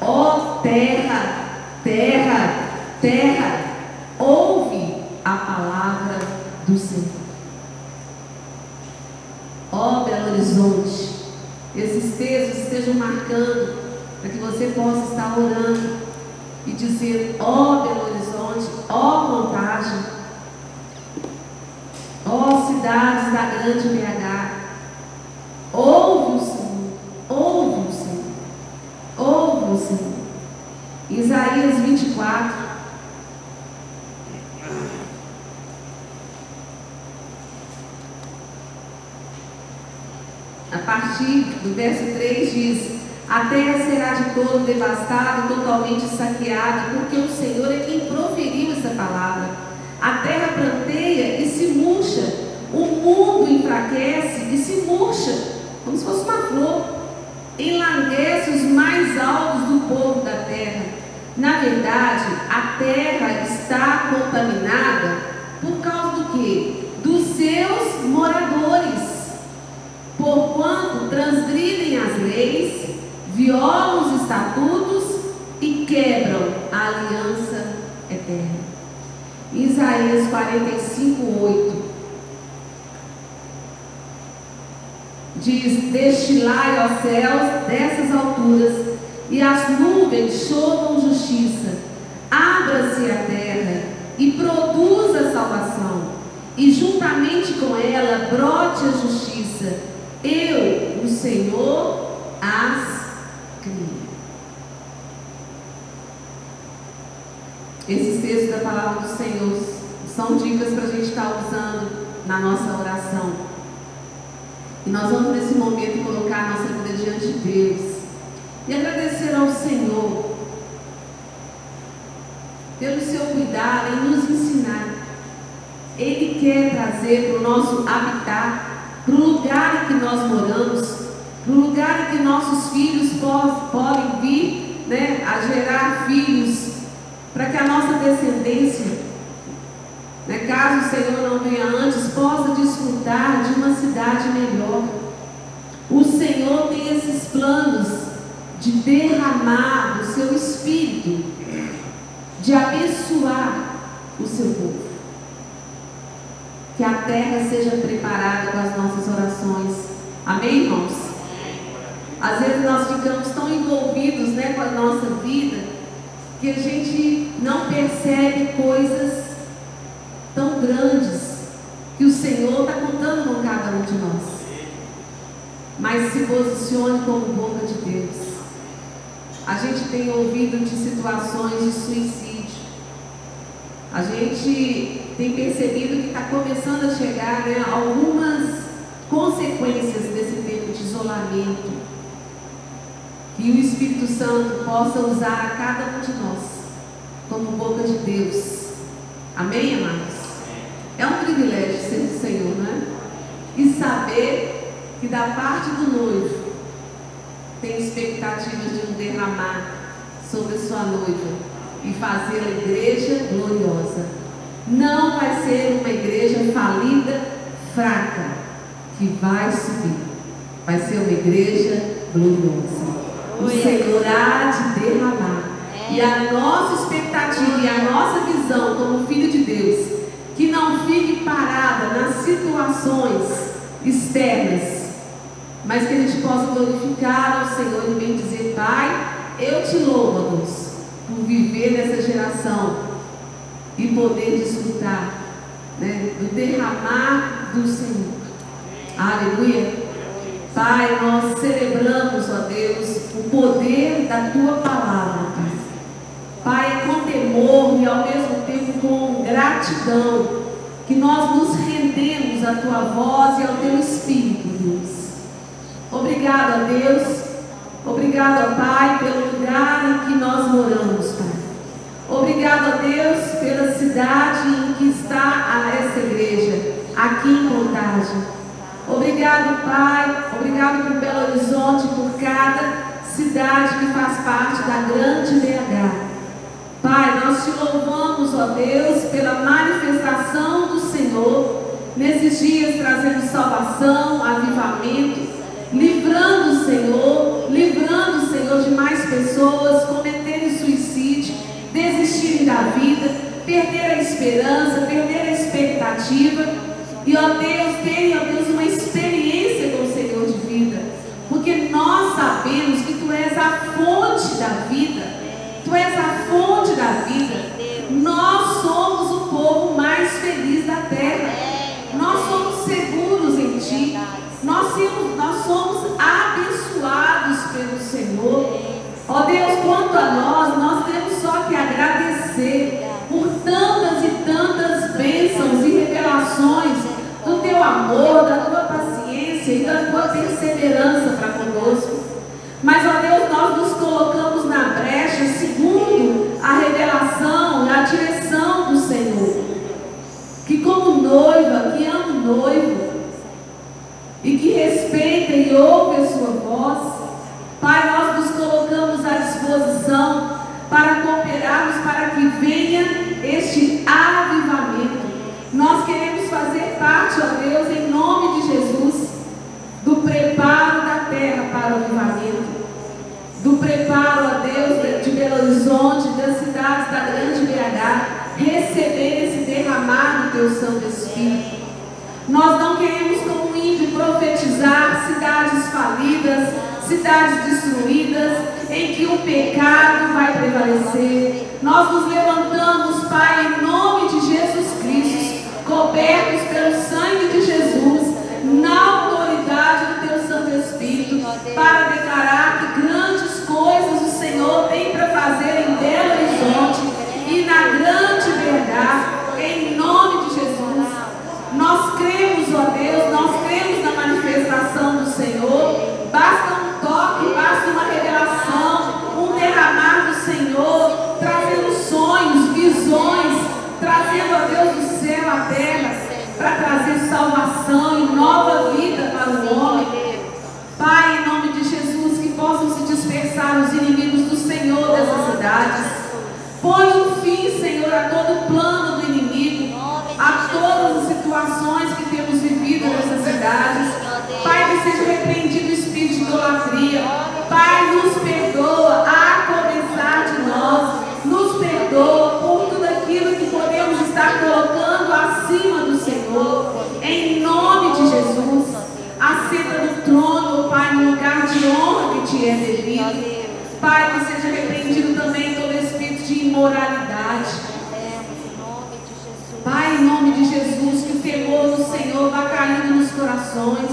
Ó oh, terra, terra, terra, ouve a palavra do Senhor. Ó oh, Belo Horizonte, esses textos estejam marcando para que você possa estar orando e dizer: Ó oh, Belo Horizonte, ó oh, Contagem, ó oh, cidades da grande BH, ouve o Senhor, ouve o Senhor, ouve o Senhor. Isaías 24. A partir do verso 3 diz: A terra será de todo devastada, totalmente saqueada, porque o Senhor é quem proferiu essa palavra. A terra planteia e se murcha, o mundo enfraquece e se murcha, como se fosse uma flor. Enlanguece os mais altos do povo da terra. Na verdade, a terra está contaminada por causa do quê? Dos seus moradores porquanto transgridem as leis, violam os estatutos e quebram a aliança eterna. Isaías 45, 8 diz: Destilai aos céus dessas alturas, e as nuvens chovam justiça. Abra-se a terra e produza salvação, e juntamente com ela brote a justiça eu, o Senhor, as criei. Esses textos da palavra do Senhor são dicas para a gente estar usando na nossa oração. E nós vamos nesse momento colocar a nossa vida diante de Deus e agradecer ao Senhor pelo seu cuidado em nos ensinar. Ele quer trazer para o nosso habitat para o lugar em que nós moramos, para o lugar em que nossos filhos podem vir né, a gerar filhos, para que a nossa descendência, né, caso o Senhor não venha antes, possa desfrutar de uma cidade melhor. O Senhor tem esses planos de derramar o seu espírito, de abençoar o seu povo que a terra seja preparada com as nossas orações. Amém, irmãos? Às vezes nós ficamos tão envolvidos né, com a nossa vida que a gente não percebe coisas tão grandes que o Senhor está contando com cada um de nós. Mas se posicione como boca de Deus. A gente tem ouvido de situações de suicídio. A gente tem percebido que está começando a chegar né, algumas consequências desse tempo de isolamento. Que o Espírito Santo possa usar a cada um de nós como boca de Deus. Amém, amados? É um privilégio ser do Senhor, não é? E saber que da parte do noivo tem expectativas de um derramar sobre a sua noiva e fazer a igreja gloriosa não vai ser uma igreja falida, fraca, que vai subir. Vai ser uma igreja gloriosa. O Senhor há de derramar. E a nossa expectativa e a nossa visão como filho de Deus, que não fique parada nas situações externas, mas que a gente possa glorificar ao Senhor e bem dizer, Pai, eu te louvo, Deus, por viver nessa geração e poder desfrutar né, do derramar do Senhor. Aleluia. Pai, nós celebramos, ó Deus, o poder da tua palavra, Pai. Pai, com temor e ao mesmo tempo com gratidão, que nós nos rendemos à tua voz e ao teu espírito, Deus. Obrigado, ó Deus. Obrigado, ó Pai, pelo lugar em que nós moramos, Pai. Obrigado, ó Deus, pela cidade em que está essa igreja, aqui em Contagem. Obrigado, Pai. Obrigado por Belo Horizonte, por cada cidade que faz parte da grande BH. Pai, nós te louvamos, ó Deus, pela manifestação do Senhor nesses dias, trazendo salvação, avivamento, livrando o Senhor, livrando o Senhor de mais pessoas cometerem suicídio, desistirem da vida, perder a esperança, perder a expectativa. E, ó Deus, tenha, ó Deus, uma experiência com o Senhor de vida. Porque nós sabemos que Tu és a fonte da vida. Tu és a fonte da vida. Nós somos o povo mais feliz da terra. Nós somos seguros em Ti. Nós somos, nós somos abençoados pelo Senhor. Ó Deus, quanto a nós, nós temos só que agradecer perseverança é devido. Pai, que seja repreendido também todo espírito de imoralidade. Pai, em nome de Jesus, que o temor do Senhor vá caindo nos corações.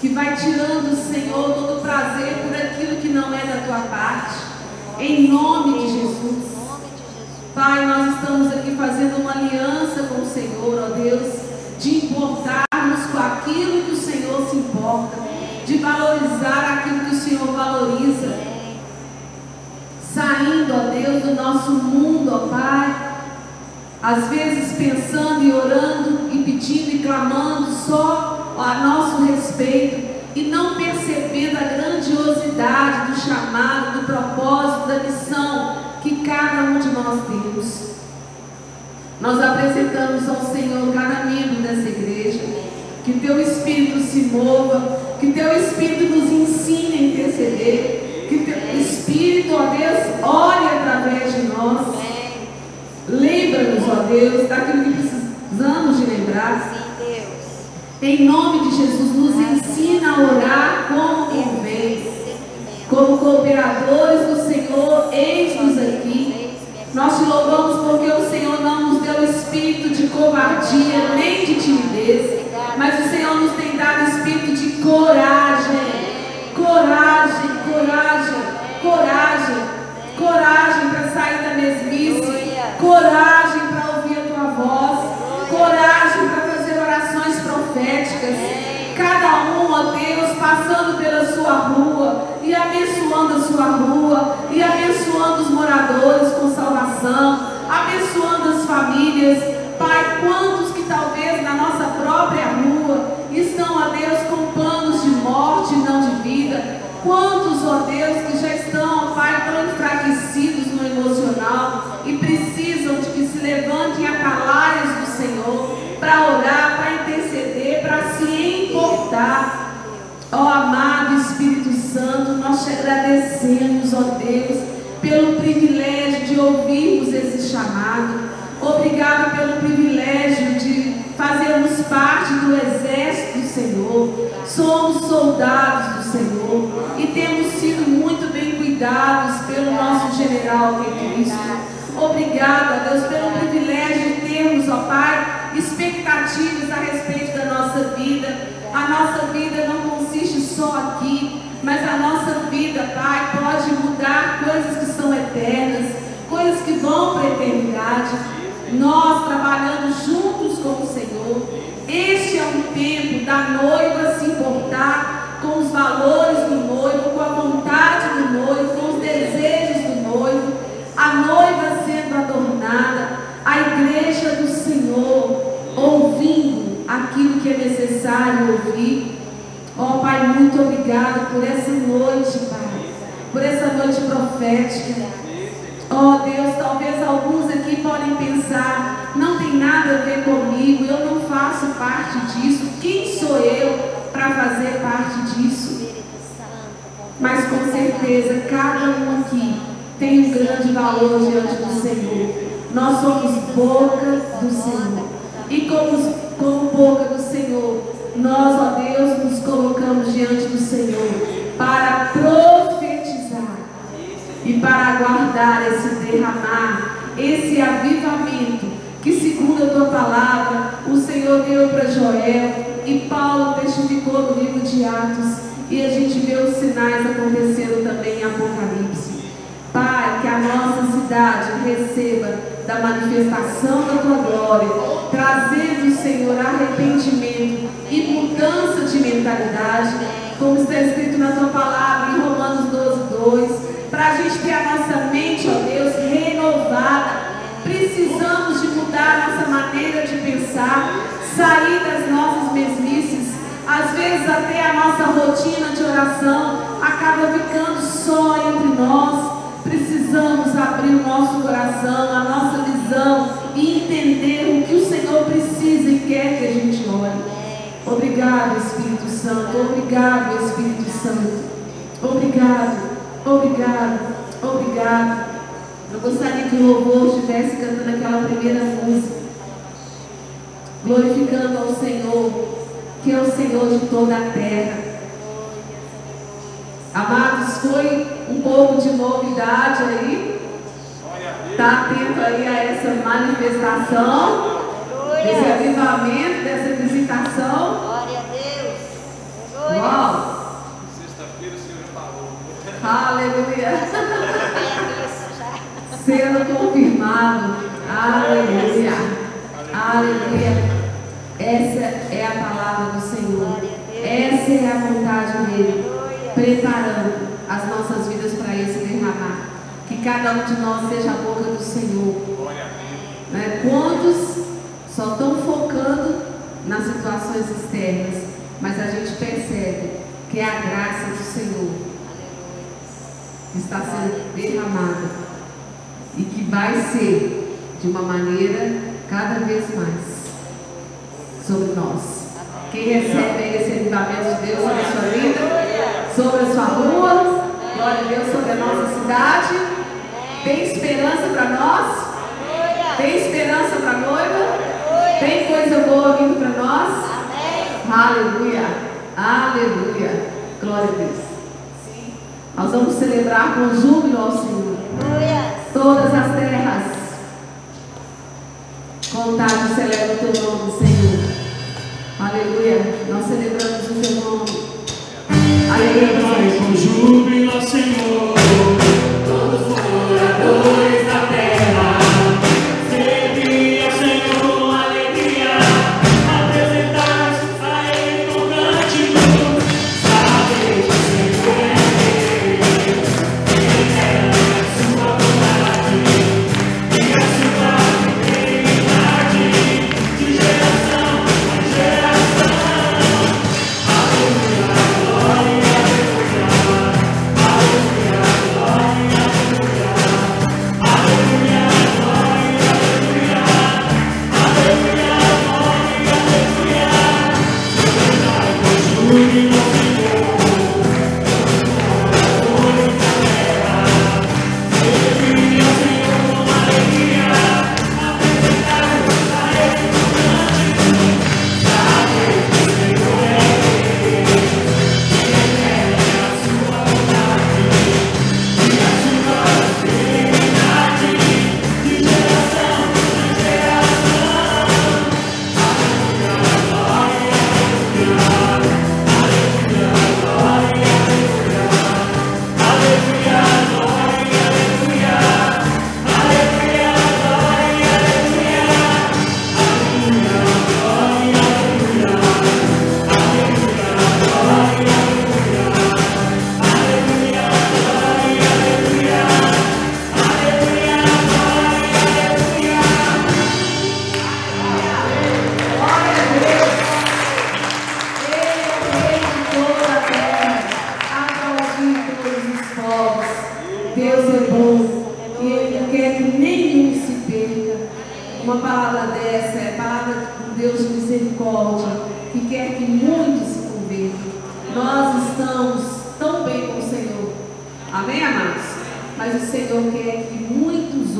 Que vai tirando, Senhor, todo o prazer por aquilo que não é da tua parte. Em nome de Jesus. Pai, nós estamos aqui fazendo uma aliança com o Senhor, ó Deus, de importarmos com aquilo que o Senhor se importa, de valorizar aquilo que o Senhor valoriza. Saindo, ó Deus, do nosso mundo, ó Pai, às vezes pensando e orando e pedindo e clamando só a nosso respeito e não percebendo a grandiosidade do chamado, do propósito, da missão que cada um de nós temos. Nós apresentamos ao Senhor cada membro dessa igreja. Que teu Espírito se mova, que teu Espírito nos ensine a interceder, que teu Espírito, ó Deus, ore através de nós. Lembra-nos, ó Deus, daquilo que precisamos de lembrar. Em nome de Jesus, nos ensina a orar como convém. Como cooperadores do Senhor, eis-nos aqui. Nós te louvamos porque o Senhor não nos deu espírito de covardia nem de timidez, mas o Senhor nos tem dado espírito de coragem. Coragem, coragem, coragem, coragem para sair da mesmice, coragem para ouvir a tua voz, coragem para fazer orações proféticas. Cada um, ó Deus, passando pela sua rua e abençoando a sua rua e abençoando os moradores com salvação, abençoando as famílias. Pai, quantos que talvez na nossa própria rua importar. Ó amado Espírito Santo, nós te agradecemos, ó Deus, pelo privilégio de ouvirmos esse chamado. Obrigado pelo privilégio de fazermos parte do exército do Senhor. Somos soldados do Senhor e temos sido muito bem cuidados pelo nosso general que é Cristo. Obrigada, Deus, pelo privilégio de termos, ó Pai, expectativas a respeito da nossa vida. A nossa vida não consiste só aqui, mas a nossa vida, Pai, pode mudar coisas que são eternas, coisas que vão para a eternidade. Nós trabalhando juntos com o Senhor. Este é um tempo da noiva se importar com os valores do noivo, com a vontade do noivo, com os desejos do noivo, a noiva sendo adornada, a igreja do Senhor ouvindo aquilo que é necessário ouvir. Ó oh, Pai, muito obrigado por essa noite, Pai, por essa noite profética. Ó oh, Deus, talvez alguns aqui podem pensar, não tem nada a ver comigo, eu não faço parte disso. Quem sou eu para fazer parte disso? Mas com certeza, cada um aqui tem um grande valor diante do Senhor. Nós somos boca do Senhor. E como, como boca do Senhor, nós, ó Deus, nos colocamos diante do Senhor para profetizar e para aguardar esse derramar, esse avivamento que, segundo a tua palavra, o Senhor deu para Joel e Paulo testificou no livro de Atos. E a gente vê os sinais acontecendo também em Apocalipse. Pai, que a nossa cidade receba da manifestação da tua glória, trazendo, Senhor, arrependimento e mudança de mentalidade, como está escrito na tua palavra em Romanos 12, 2, para a gente ter a nossa mente, ó Deus, renovada. Precisamos de mudar nossa maneira de pensar, sair das nossas mesmices. Às vezes até a nossa rotina de oração acaba ficando só entre nós. Precisamos abrir o nosso coração, a nossa visão e entender o que o Senhor precisa e quer que a gente ore. Obrigado, Espírito Santo. Obrigado, Espírito Santo. Obrigado, obrigado, obrigado. Eu gostaria que o louvor estivesse cantando aquela primeira música, glorificando ao Senhor, que é o Senhor de toda a terra. Amados, foi um pouco de novidade aí. Está atento aí a essa manifestação, desse avivamento, dessa visitação. Glória a Deus. Uau! Sexta-feira o Senhor falou. Aleluia! Sendo confirmado. Aleluia! Aleluia! Essa é a palavra do Senhor. Essa é a vontade dele preparando as nossas vidas para esse derramar. Que cada um de nós seja a boca do Senhor. Né? Quantos só estão focando nas situações externas, mas a gente percebe que é a graça do Senhor que está sendo derramada e que vai ser de uma maneira cada vez mais sobre nós. Quem recebe esse avivamento de Deus na sua vida? sobre a sua rua, glória a Deus sobre a nossa cidade. Tem esperança para nós? Tem esperança para a noiva? Tem coisa boa vindo para nós? Aleluia. Aleluia. Glória a Deus. Nós vamos celebrar com júbilo ao Senhor. Todas as terras. Contagem celebra o teu nome, Senhor. Aleluia. Nós celebramos o teu nome. Aleluia. Com júbilo Senhor.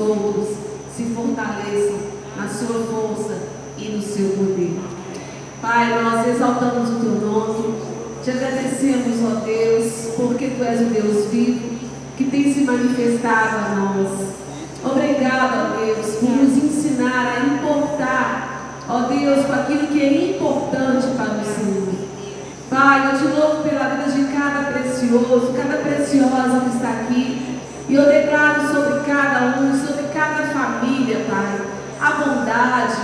Outros se fortaleçam na sua força e no seu poder. Pai, nós exaltamos o teu nome, te agradecemos, ó Deus, porque tu és o Deus vivo que tem se manifestado a nós. Obrigado, ó Deus, por nos ensinar a importar, ó Deus, com aquilo que é importante para o Senhor. Pai, eu te louvo pela vida de cada precioso, cada preciosa que está aqui. E eu declaro sobre cada um, sobre cada família, Pai, a bondade,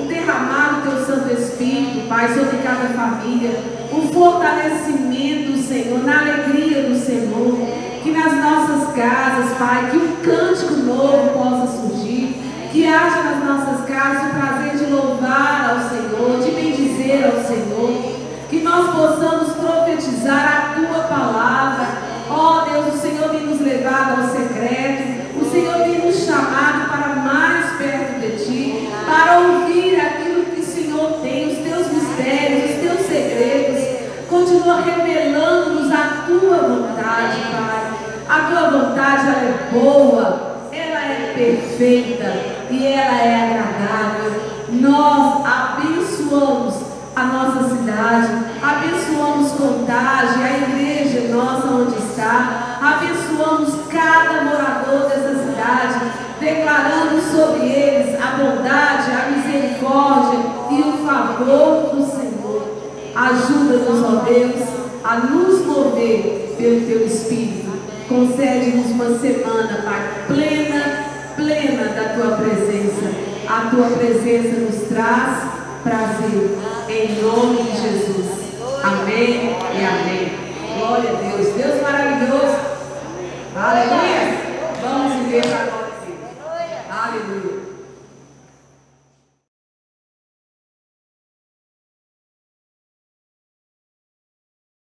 o derramar do teu Santo Espírito, Pai, sobre cada família, o fortalecimento, Senhor, na alegria do Senhor, que nas nossas casas, Pai, que um cântico novo possa surgir, que haja nas nossas casas o prazer de louvar ao Senhor, de bendizer ao Senhor, que nós possamos tua vontade, Pai. A tua vontade ela é boa, ela é perfeita e ela é agradável. Nós abençoamos a nossa cidade, abençoamos Contagem, a igreja nossa onde está, abençoamos cada morador dessa cidade, declarando sobre eles a bondade, a misericórdia e o favor do Senhor. Ajuda-nos, ó Deus, a nos mover pelo teu Espírito. Concede-nos uma semana, Pai, plena, plena da tua presença. A tua presença nos traz prazer. Em nome de Jesus. Amém e amém. Glória a Deus. Deus maravilhoso. Aleluia. Vamos viver agora. nós. Aleluia.